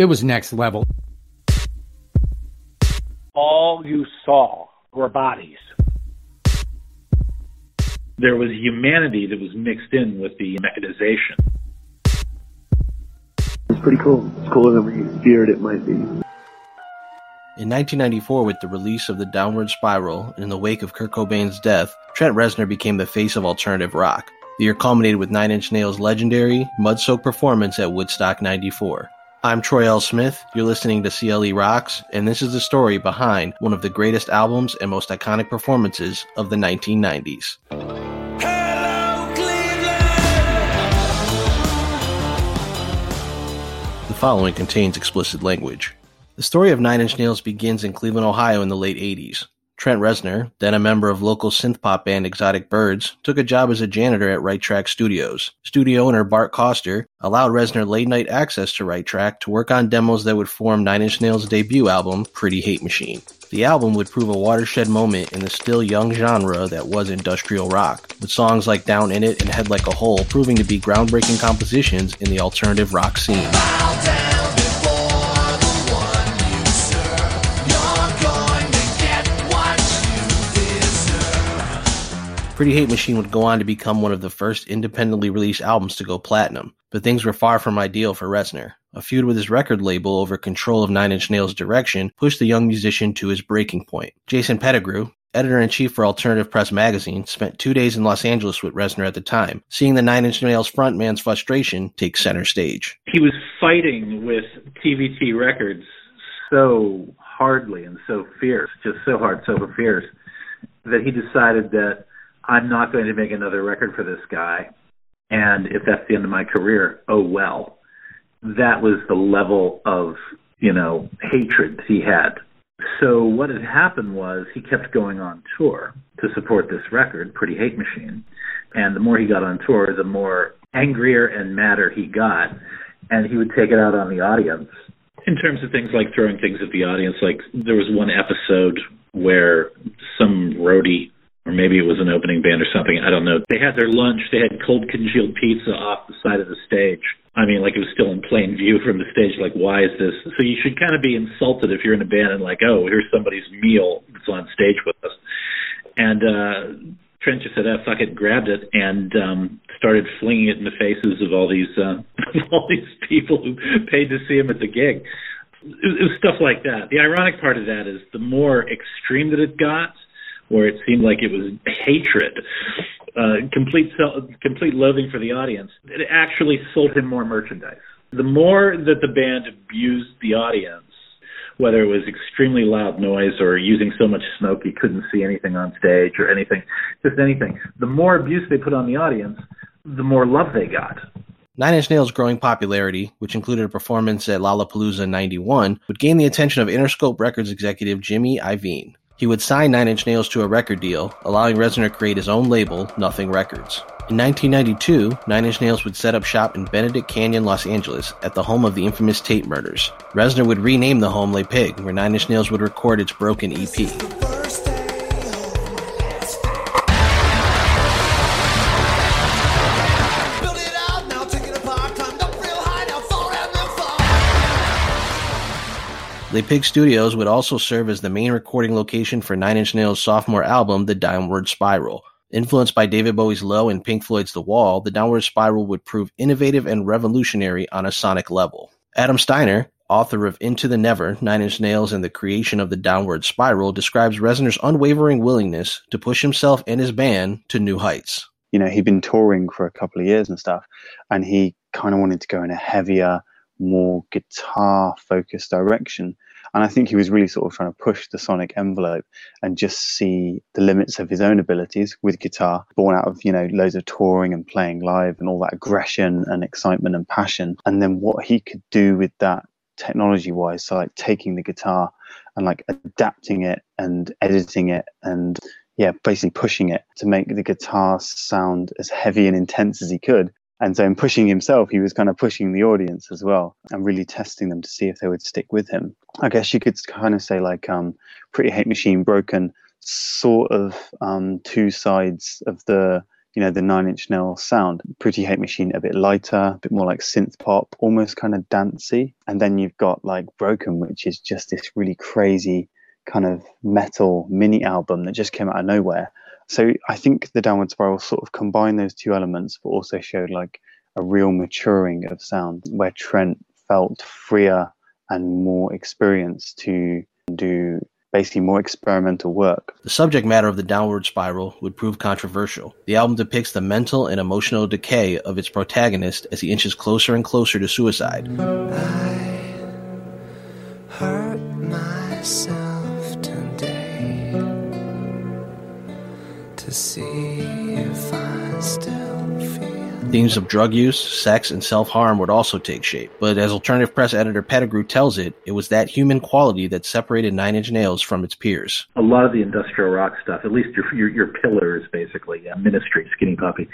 It was next level. All you saw were bodies. There was humanity that was mixed in with the mechanization. It's pretty cool. It's cooler than we feared it might be. In 1994, with the release of The Downward Spiral and in the wake of Kurt Cobain's death, Trent Reznor became the face of alternative rock. The year culminated with Nine Inch Nails' legendary, mud soaked performance at Woodstock 94. I'm Troy L. Smith, you're listening to CLE Rocks, and this is the story behind one of the greatest albums and most iconic performances of the 1990s. The following contains explicit language. The story of Nine Inch Nails begins in Cleveland, Ohio in the late 80s. Trent Reznor, then a member of local synth-pop band Exotic Birds, took a job as a janitor at Right Track Studios. Studio owner Bart Koster allowed Reznor late-night access to Right Track to work on demos that would form Nine Inch Nails' debut album, Pretty Hate Machine. The album would prove a watershed moment in the still young genre that was industrial rock, with songs like Down in It and Head Like a Hole proving to be groundbreaking compositions in the alternative rock scene. Pretty Hate Machine would go on to become one of the first independently released albums to go platinum, but things were far from ideal for Reznor. A feud with his record label over control of Nine Inch Nails' direction pushed the young musician to his breaking point. Jason Pettigrew, editor-in-chief for Alternative Press magazine, spent two days in Los Angeles with Reznor at the time, seeing the Nine Inch Nails frontman's frustration take center stage. He was fighting with TVT Records so hardly and so fierce, just so hard, so fierce, that he decided that I'm not going to make another record for this guy. And if that's the end of my career, oh well. That was the level of, you know, hatred he had. So what had happened was he kept going on tour to support this record, Pretty Hate Machine. And the more he got on tour, the more angrier and madder he got. And he would take it out on the audience. In terms of things like throwing things at the audience, like there was one episode where some roadie or maybe it was an opening band or something. I don't know. They had their lunch. They had cold congealed pizza off the side of the stage. I mean, like it was still in plain view from the stage. Like, why is this? So you should kind of be insulted if you're in a band and like, oh, here's somebody's meal that's on stage with us. And uh, Trent just said, "Oh, fuck it," grabbed it and um, started flinging it in the faces of all these uh, all these people who paid to see him at the gig. It, it was stuff like that. The ironic part of that is the more extreme that it got, where it seemed like it was hatred, uh, complete self, complete loathing for the audience. It actually sold him more merchandise. The more that the band abused the audience, whether it was extremely loud noise or using so much smoke he couldn't see anything on stage or anything, just anything, the more abuse they put on the audience, the more love they got. Nine Inch Nails' growing popularity, which included a performance at Lollapalooza 91, would gain the attention of Interscope Records executive Jimmy Iovine. He would sign Nine Inch Nails to a record deal, allowing Reznor to create his own label, Nothing Records. In 1992, Nine Inch Nails would set up shop in Benedict Canyon, Los Angeles, at the home of the infamous Tate murders. Reznor would rename the home Le Pig, where Nine Inch Nails would record its Broken EP. Le Pig Studios would also serve as the main recording location for Nine Inch Nails' sophomore album, The Downward Spiral. Influenced by David Bowie's Low and Pink Floyd's The Wall, The Downward Spiral would prove innovative and revolutionary on a sonic level. Adam Steiner, author of Into the Never, Nine Inch Nails, and the creation of the Downward Spiral, describes Reznor's unwavering willingness to push himself and his band to new heights. You know, he'd been touring for a couple of years and stuff, and he kind of wanted to go in a heavier, more guitar focused direction. And I think he was really sort of trying to push the sonic envelope and just see the limits of his own abilities with guitar, born out of, you know, loads of touring and playing live and all that aggression and excitement and passion. And then what he could do with that technology wise. So like taking the guitar and like adapting it and editing it and yeah, basically pushing it to make the guitar sound as heavy and intense as he could. And so in pushing himself, he was kind of pushing the audience as well and really testing them to see if they would stick with him. I guess you could kind of say like um, Pretty Hate Machine Broken sort of um, two sides of the you know the Nine Inch Nails sound. Pretty Hate Machine a bit lighter, a bit more like synth pop, almost kind of dancey. And then you've got like Broken, which is just this really crazy kind of metal mini album that just came out of nowhere. So I think the Downward Spiral sort of combined those two elements, but also showed like a real maturing of sound where Trent felt freer and more experienced to do basically more experimental work. The subject matter of the downward spiral would prove controversial. The album depicts the mental and emotional decay of its protagonist as he inches closer and closer to suicide. I hurt myself to see if I still Themes of drug use, sex, and self harm would also take shape. But as alternative press editor Pettigrew tells it, it was that human quality that separated Nine Inch Nails from its peers. A lot of the industrial rock stuff, at least your your, your pillars, basically, yeah, Ministry, Skinny Puppy,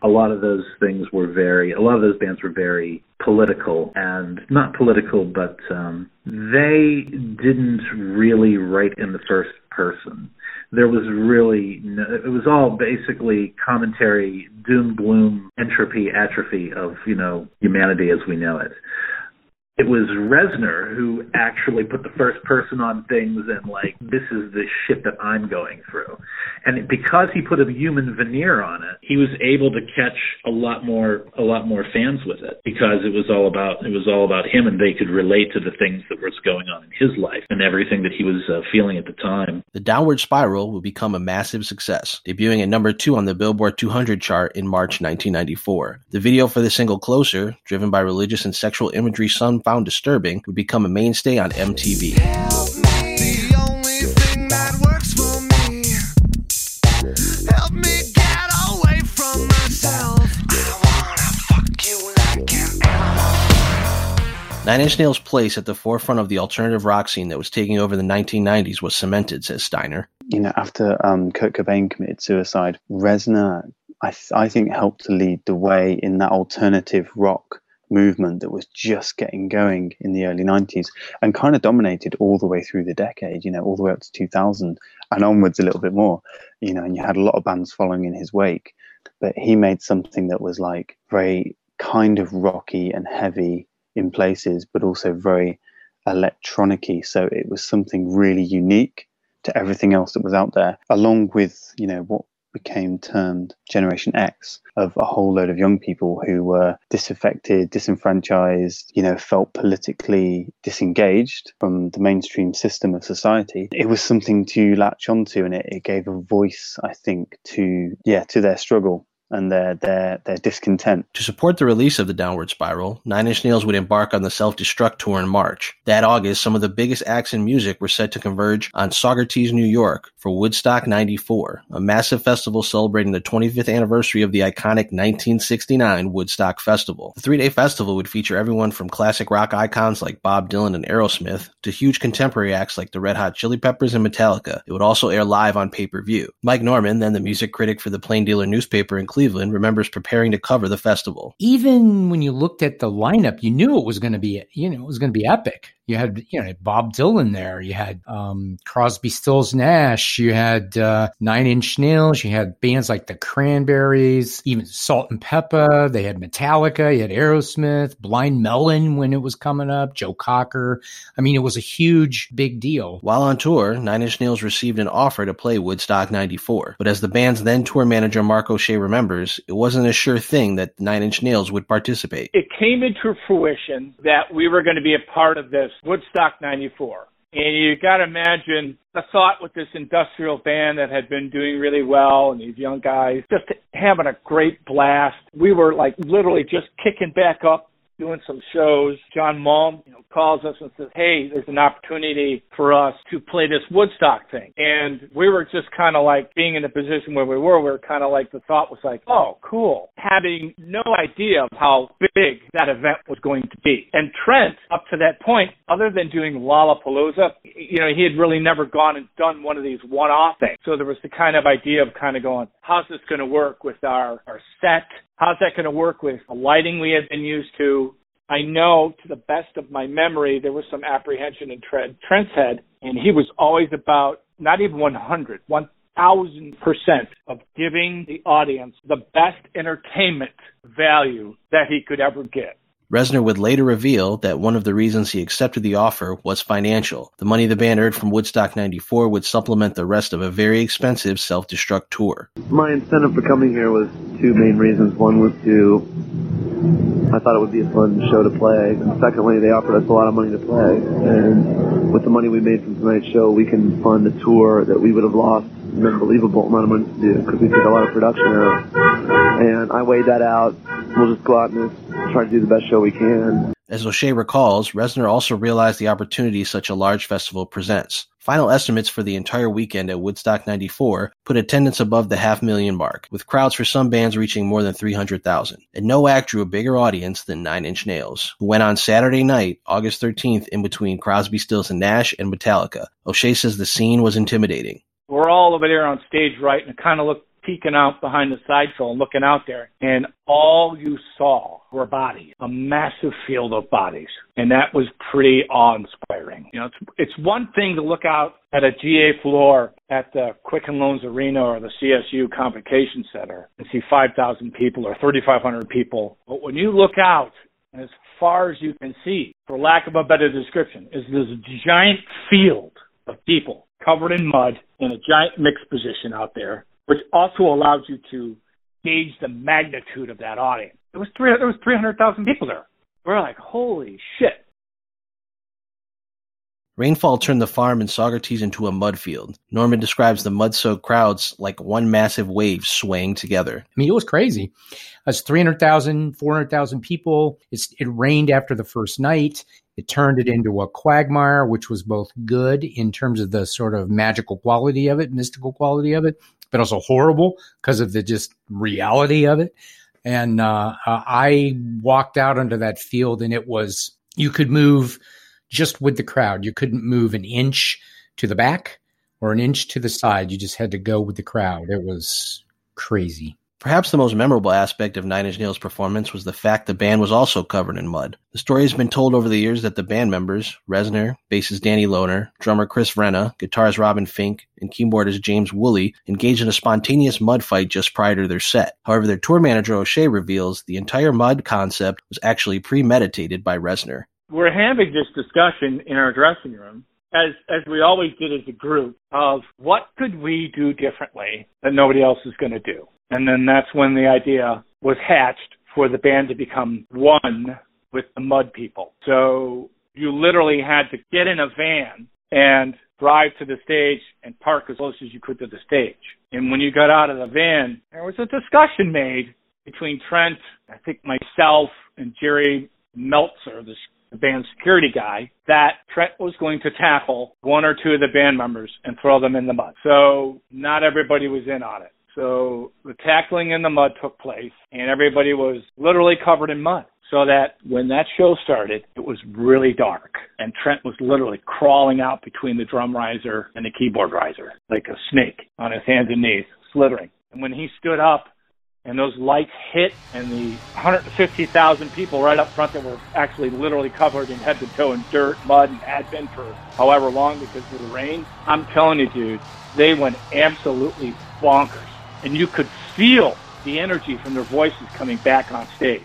a lot of those things were very, a lot of those bands were very political and not political, but um, they didn't really write in the first person there was really no, it was all basically commentary doom gloom entropy atrophy of you know humanity as we know it it was Reznor who actually put the first person on things and like this is the shit that I'm going through. And because he put a human veneer on it, he was able to catch a lot more a lot more fans with it because it was all about it was all about him and they could relate to the things that was going on in his life and everything that he was uh, feeling at the time. The Downward Spiral would become a massive success, debuting at number 2 on the Billboard 200 chart in March 1994. The video for the single Closer, driven by religious and sexual imagery found disturbing would become a mainstay on MTV. Nine Inch Nails' place at the forefront of the alternative rock scene that was taking over the 1990s was cemented, says Steiner. You know, after um, Kurt Cobain committed suicide, Reznor, I, th- I think, helped to lead the way in that alternative rock movement that was just getting going in the early 90s and kind of dominated all the way through the decade, you know, all the way up to 2000 and onwards a little bit more, you know, and you had a lot of bands following in his wake. But he made something that was like very kind of rocky and heavy in places, but also very electronicy. So it was something really unique to everything else that was out there, along with, you know, what became termed Generation X of a whole load of young people who were disaffected, disenfranchised, you know, felt politically disengaged from the mainstream system of society. It was something to latch onto and it, it gave a voice, I think, to yeah, to their struggle and their their their discontent. To support the release of the Downward Spiral, Nine Inch Nails would embark on the Self Destruct tour in March. That August, some of the biggest acts in music were set to converge on Saugerties, New York, for Woodstock '94, a massive festival celebrating the 25th anniversary of the iconic 1969 Woodstock Festival. The three-day festival would feature everyone from classic rock icons like Bob Dylan and Aerosmith to huge contemporary acts like the Red Hot Chili Peppers and Metallica. It would also air live on pay-per-view. Mike Norman, then the music critic for the Plain Dealer newspaper, included Cleveland remembers preparing to cover the festival. Even when you looked at the lineup, you knew it was going to be, you know, it was going to be epic. You had, you know, Bob Dylan there. You had um, Crosby, Stills, Nash. You had uh, Nine Inch Nails. You had bands like the Cranberries, even Salt-N-Pepa. They had Metallica. You had Aerosmith, Blind Melon when it was coming up, Joe Cocker. I mean, it was a huge, big deal. While on tour, Nine Inch Nails received an offer to play Woodstock 94. But as the band's then tour manager Mark O'Shea remembers, it wasn't a sure thing that Nine Inch Nails would participate. It came into fruition that we were going to be a part of this Woodstock 94. And you got to imagine the thought with this industrial band that had been doing really well and these young guys just having a great blast. We were like literally just kicking back up doing some shows. John Malm, you know, calls us and says, "Hey, there's an opportunity for us to play this Woodstock thing." And we were just kind of like being in the position where we were. We were kind of like the thought was like, "Oh, cool," having no idea of how big that event was going to be. And Trent, up to that point, other than doing Lollapalooza, you know, he had really never gone and done one of these one-off things. So there was the kind of idea of kind of going, "How's this going to work with our our set?" How's that going to work with the lighting we had been used to? I know to the best of my memory, there was some apprehension in Trent, Trent's head, and he was always about not even 100, 1000% of giving the audience the best entertainment value that he could ever get. Reznor would later reveal that one of the reasons he accepted the offer was financial. The money the band earned from Woodstock 94 would supplement the rest of a very expensive self-destruct tour. My incentive for coming here was two main reasons. One was to, I thought it would be a fun show to play. And secondly, they offered us a lot of money to play. And with the money we made from tonight's show, we can fund a tour that we would have lost an unbelievable amount of money to do because we took a lot of production out. And I weighed that out. We'll just go out and just try to do the best show we can. As O'Shea recalls, Reznor also realized the opportunity such a large festival presents. Final estimates for the entire weekend at Woodstock 94 put attendance above the half million mark, with crowds for some bands reaching more than 300,000. And no act drew a bigger audience than Nine Inch Nails, who went on Saturday night, August 13th, in between Crosby, Stills, and Nash and Metallica. O'Shea says the scene was intimidating. We're all over there on stage right, and it kind of looked peeking out behind the sideshow and looking out there, and all you saw were bodies, a massive field of bodies, and that was pretty awe-inspiring. You know, it's it's one thing to look out at a GA floor at the Quicken Loans Arena or the CSU Convocation Center and see 5,000 people or 3,500 people, but when you look out as far as you can see, for lack of a better description, is this giant field of people covered in mud in a giant mixed position out there which also allows you to gauge the magnitude of that audience. There was three, there was 300,000 people there. We're like, holy shit. Rainfall turned the farm in Saugerties into a mud field. Norman describes the mud-soaked crowds like one massive wave swaying together. I mean, it was crazy. That's 300,000, 400,000 people. It's, it rained after the first night. It turned it into a quagmire, which was both good in terms of the sort of magical quality of it, mystical quality of it, but also horrible because of the just reality of it. And uh, I walked out onto that field, and it was you could move just with the crowd. You couldn't move an inch to the back or an inch to the side. You just had to go with the crowd. It was crazy. Perhaps the most memorable aspect of Nine Inch Nails' performance was the fact the band was also covered in mud. The story has been told over the years that the band members, Reznor, bassist Danny Lohner, drummer Chris Vrenna, guitarist Robin Finck, and keyboardist James Woolley engaged in a spontaneous mud fight just prior to their set. However, their tour manager O'Shea reveals the entire mud concept was actually premeditated by Reznor. We're having this discussion in our dressing room as as we always did as a group of what could we do differently that nobody else is going to do and then that's when the idea was hatched for the band to become one with the Mud People. So you literally had to get in a van and drive to the stage and park as close as you could to the stage. And when you got out of the van, there was a discussion made between Trent, I think myself, and Jerry Meltzer, the, band security guy, that Trent was going to tackle one or two of the band members and throw them in the mud. So not everybody was in on it. So the tackling in the mud took place, and everybody was literally covered in mud. So that when that show started, it was really dark, and Trent was literally crawling out between the drum riser and the keyboard riser like a snake on his hands and knees, slithering. And when he stood up, and those lights hit, and the 150,000 people right up front that were actually literally covered in head to toe in dirt, mud, and had been for however long because of the rain. I'm telling you, dude, they went absolutely bonkers. And you could feel the energy from their voices coming back on stage.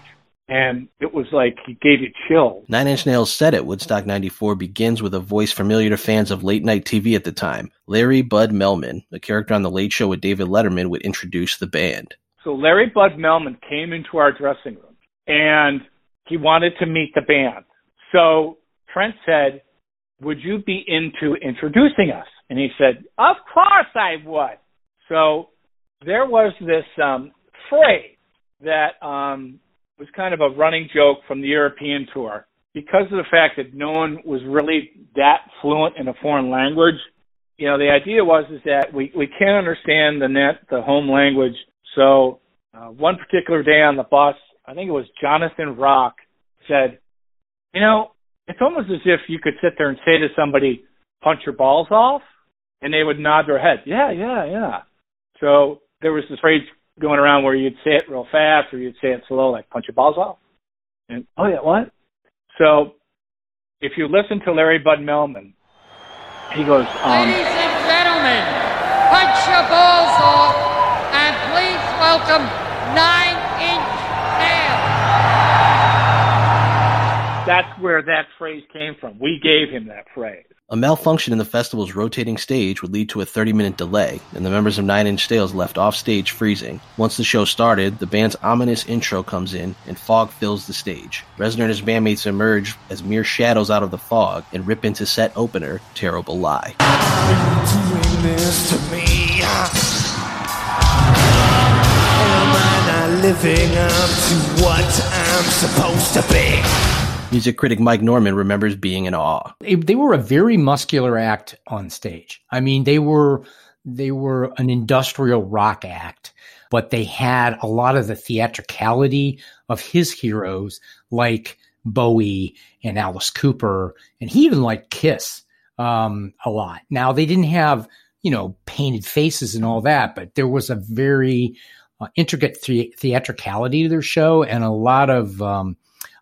And it was like he gave you chills. Nine Inch Nails set at Woodstock 94 begins with a voice familiar to fans of late night TV at the time. Larry Bud Melman, a character on The Late Show with David Letterman, would introduce the band. So Larry Bud Melman came into our dressing room and he wanted to meet the band. So Trent said, Would you be into introducing us? And he said, Of course I would. So there was this um, phrase that um, was kind of a running joke from the European tour. Because of the fact that no one was really that fluent in a foreign language, you know, the idea was is that we, we can't understand the net, the home language. So uh, one particular day on the bus, I think it was Jonathan Rock said, you know, it's almost as if you could sit there and say to somebody, punch your balls off, and they would nod their head. Yeah, yeah, yeah. So there was this phrase going around where you'd say it real fast or you'd say it slow, like punch your balls off. And oh yeah, what? So if you listen to Larry Bud Melman, he goes, um, Ladies and gentlemen, punch your balls off and please welcome Nine Inch Nails. That's where that phrase came from. We gave him that phrase. A malfunction in the festival's rotating stage would lead to a 30 minute delay, and the members of Nine Inch Nails left off stage freezing. Once the show started, the band's ominous intro comes in, and fog fills the stage. Reznor and his bandmates emerge as mere shadows out of the fog and rip into set opener, Terrible Lie. living up to what I'm supposed to be? Music critic Mike Norman remembers being in awe. They, were a very muscular act on stage. I mean, they were they were an industrial rock act, but they had a lot of the theatricality of his heroes, like Bowie and Alice Cooper, and he even liked Kiss um, a lot. Now they didn't have you know painted faces and all that, but there was a very uh, intricate the- theatricality to their show and a lot of um,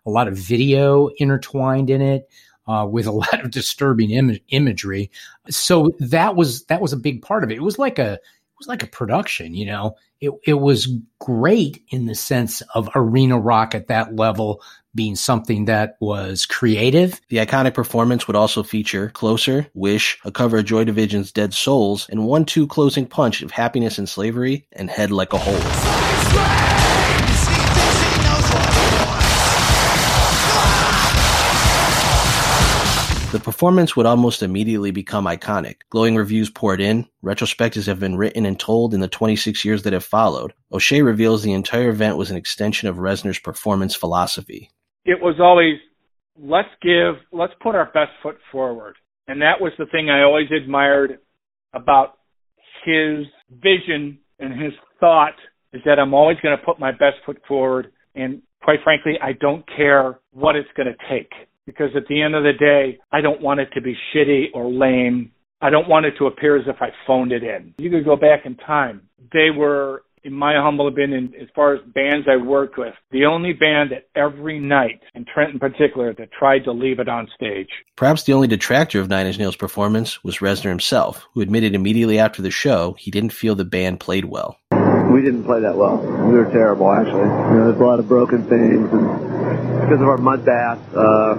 a lot of video intertwined in it. Uh, with a lot of disturbing Im- imagery, so that was that was a big part of it. It was like a it was like a production, you know. It it was great in the sense of arena rock at that level being something that was creative. The iconic performance would also feature Closer, Wish, a cover of Joy Division's Dead Souls, and one two closing punch of Happiness and Slavery and Head Like a Hole. The performance would almost immediately become iconic. Glowing reviews poured in, retrospectives have been written and told in the 26 years that have followed. O'Shea reveals the entire event was an extension of Reznor's performance philosophy. It was always let's give, let's put our best foot forward, and that was the thing I always admired about his vision and his thought is that I'm always going to put my best foot forward, and quite frankly, I don't care what it's going to take because at the end of the day, I don't want it to be shitty or lame. I don't want it to appear as if I phoned it in. You could go back in time. They were, in my humble opinion, as far as bands I worked with, the only band that every night, and Trent in particular, that tried to leave it on stage. Perhaps the only detractor of Nine Inch Nails' performance was Reznor himself, who admitted immediately after the show he didn't feel the band played well. We didn't play that well. We were terrible, actually. You know, there's a lot of broken things, and because of our mud bath, uh,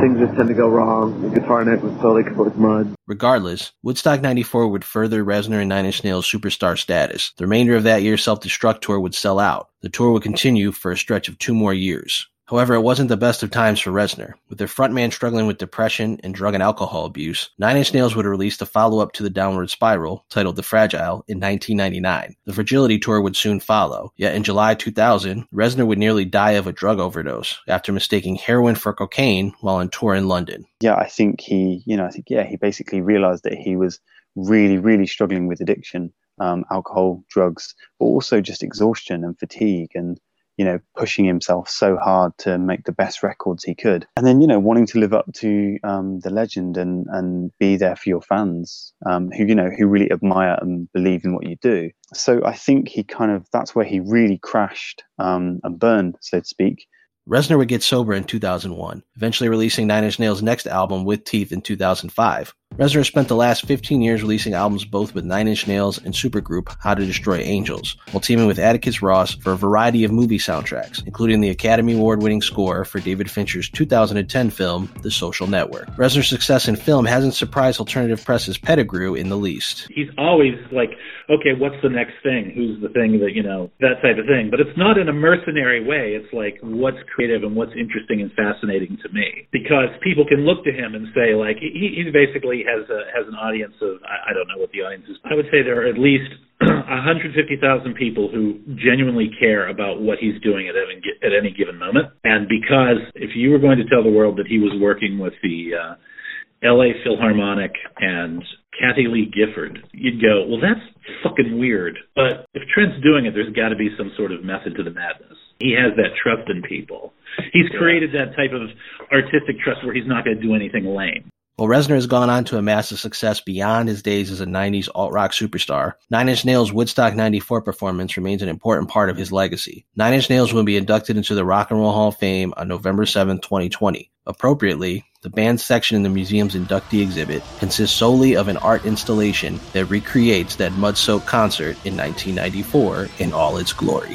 things just tend to go wrong. The guitar neck was totally covered with mud. Regardless, Woodstock 94 would further Reznor and Nine Inch Nails' superstar status. The remainder of that year's self-destruct tour would sell out. The tour would continue for a stretch of two more years. However, it wasn't the best of times for Reznor. With their frontman struggling with depression and drug and alcohol abuse, Nine Inch Nails would release the follow-up to the Downward Spiral, titled The Fragile, in 1999. The Fragility tour would soon follow. Yet in July 2000, Reznor would nearly die of a drug overdose after mistaking heroin for cocaine while on tour in London. Yeah, I think he, you know, I think yeah, he basically realized that he was really, really struggling with addiction, um, alcohol, drugs, but also just exhaustion and fatigue and you know, pushing himself so hard to make the best records he could. And then, you know, wanting to live up to um, the legend and, and be there for your fans um, who, you know, who really admire and believe in what you do. So I think he kind of, that's where he really crashed um, and burned, so to speak. Reznor would get sober in 2001, eventually releasing Nine Inch Nails' next album, With Teeth, in 2005. Reznor spent the last 15 years releasing albums both with Nine Inch Nails and supergroup How to Destroy Angels, while teaming with Atticus Ross for a variety of movie soundtracks, including the Academy Award winning score for David Fincher's 2010 film, The Social Network. Reznor's success in film hasn't surprised alternative press's Pettigrew in the least. He's always like, okay, what's the next thing? Who's the thing that, you know, that type of thing. But it's not in a mercenary way. It's like, what's creative and what's interesting and fascinating to me? Because people can look to him and say, like, he, he's basically has a has an audience of I, I don't know what the audience is. I would say there are at least 150,000 people who genuinely care about what he's doing at any at any given moment. And because if you were going to tell the world that he was working with the uh, L.A. Philharmonic and Kathie Lee Gifford, you'd go, well, that's fucking weird. But if Trent's doing it, there's got to be some sort of method to the madness. He has that trust in people. He's created that type of artistic trust where he's not going to do anything lame. While Reznor has gone on to amass a success beyond his days as a 90s alt rock superstar, Nine Inch Nails' Woodstock 94 performance remains an important part of his legacy. Nine Inch Nails will be inducted into the Rock and Roll Hall of Fame on November 7, 2020. Appropriately, the band's section in the museum's inductee exhibit consists solely of an art installation that recreates that mud soaked concert in 1994 in all its glory.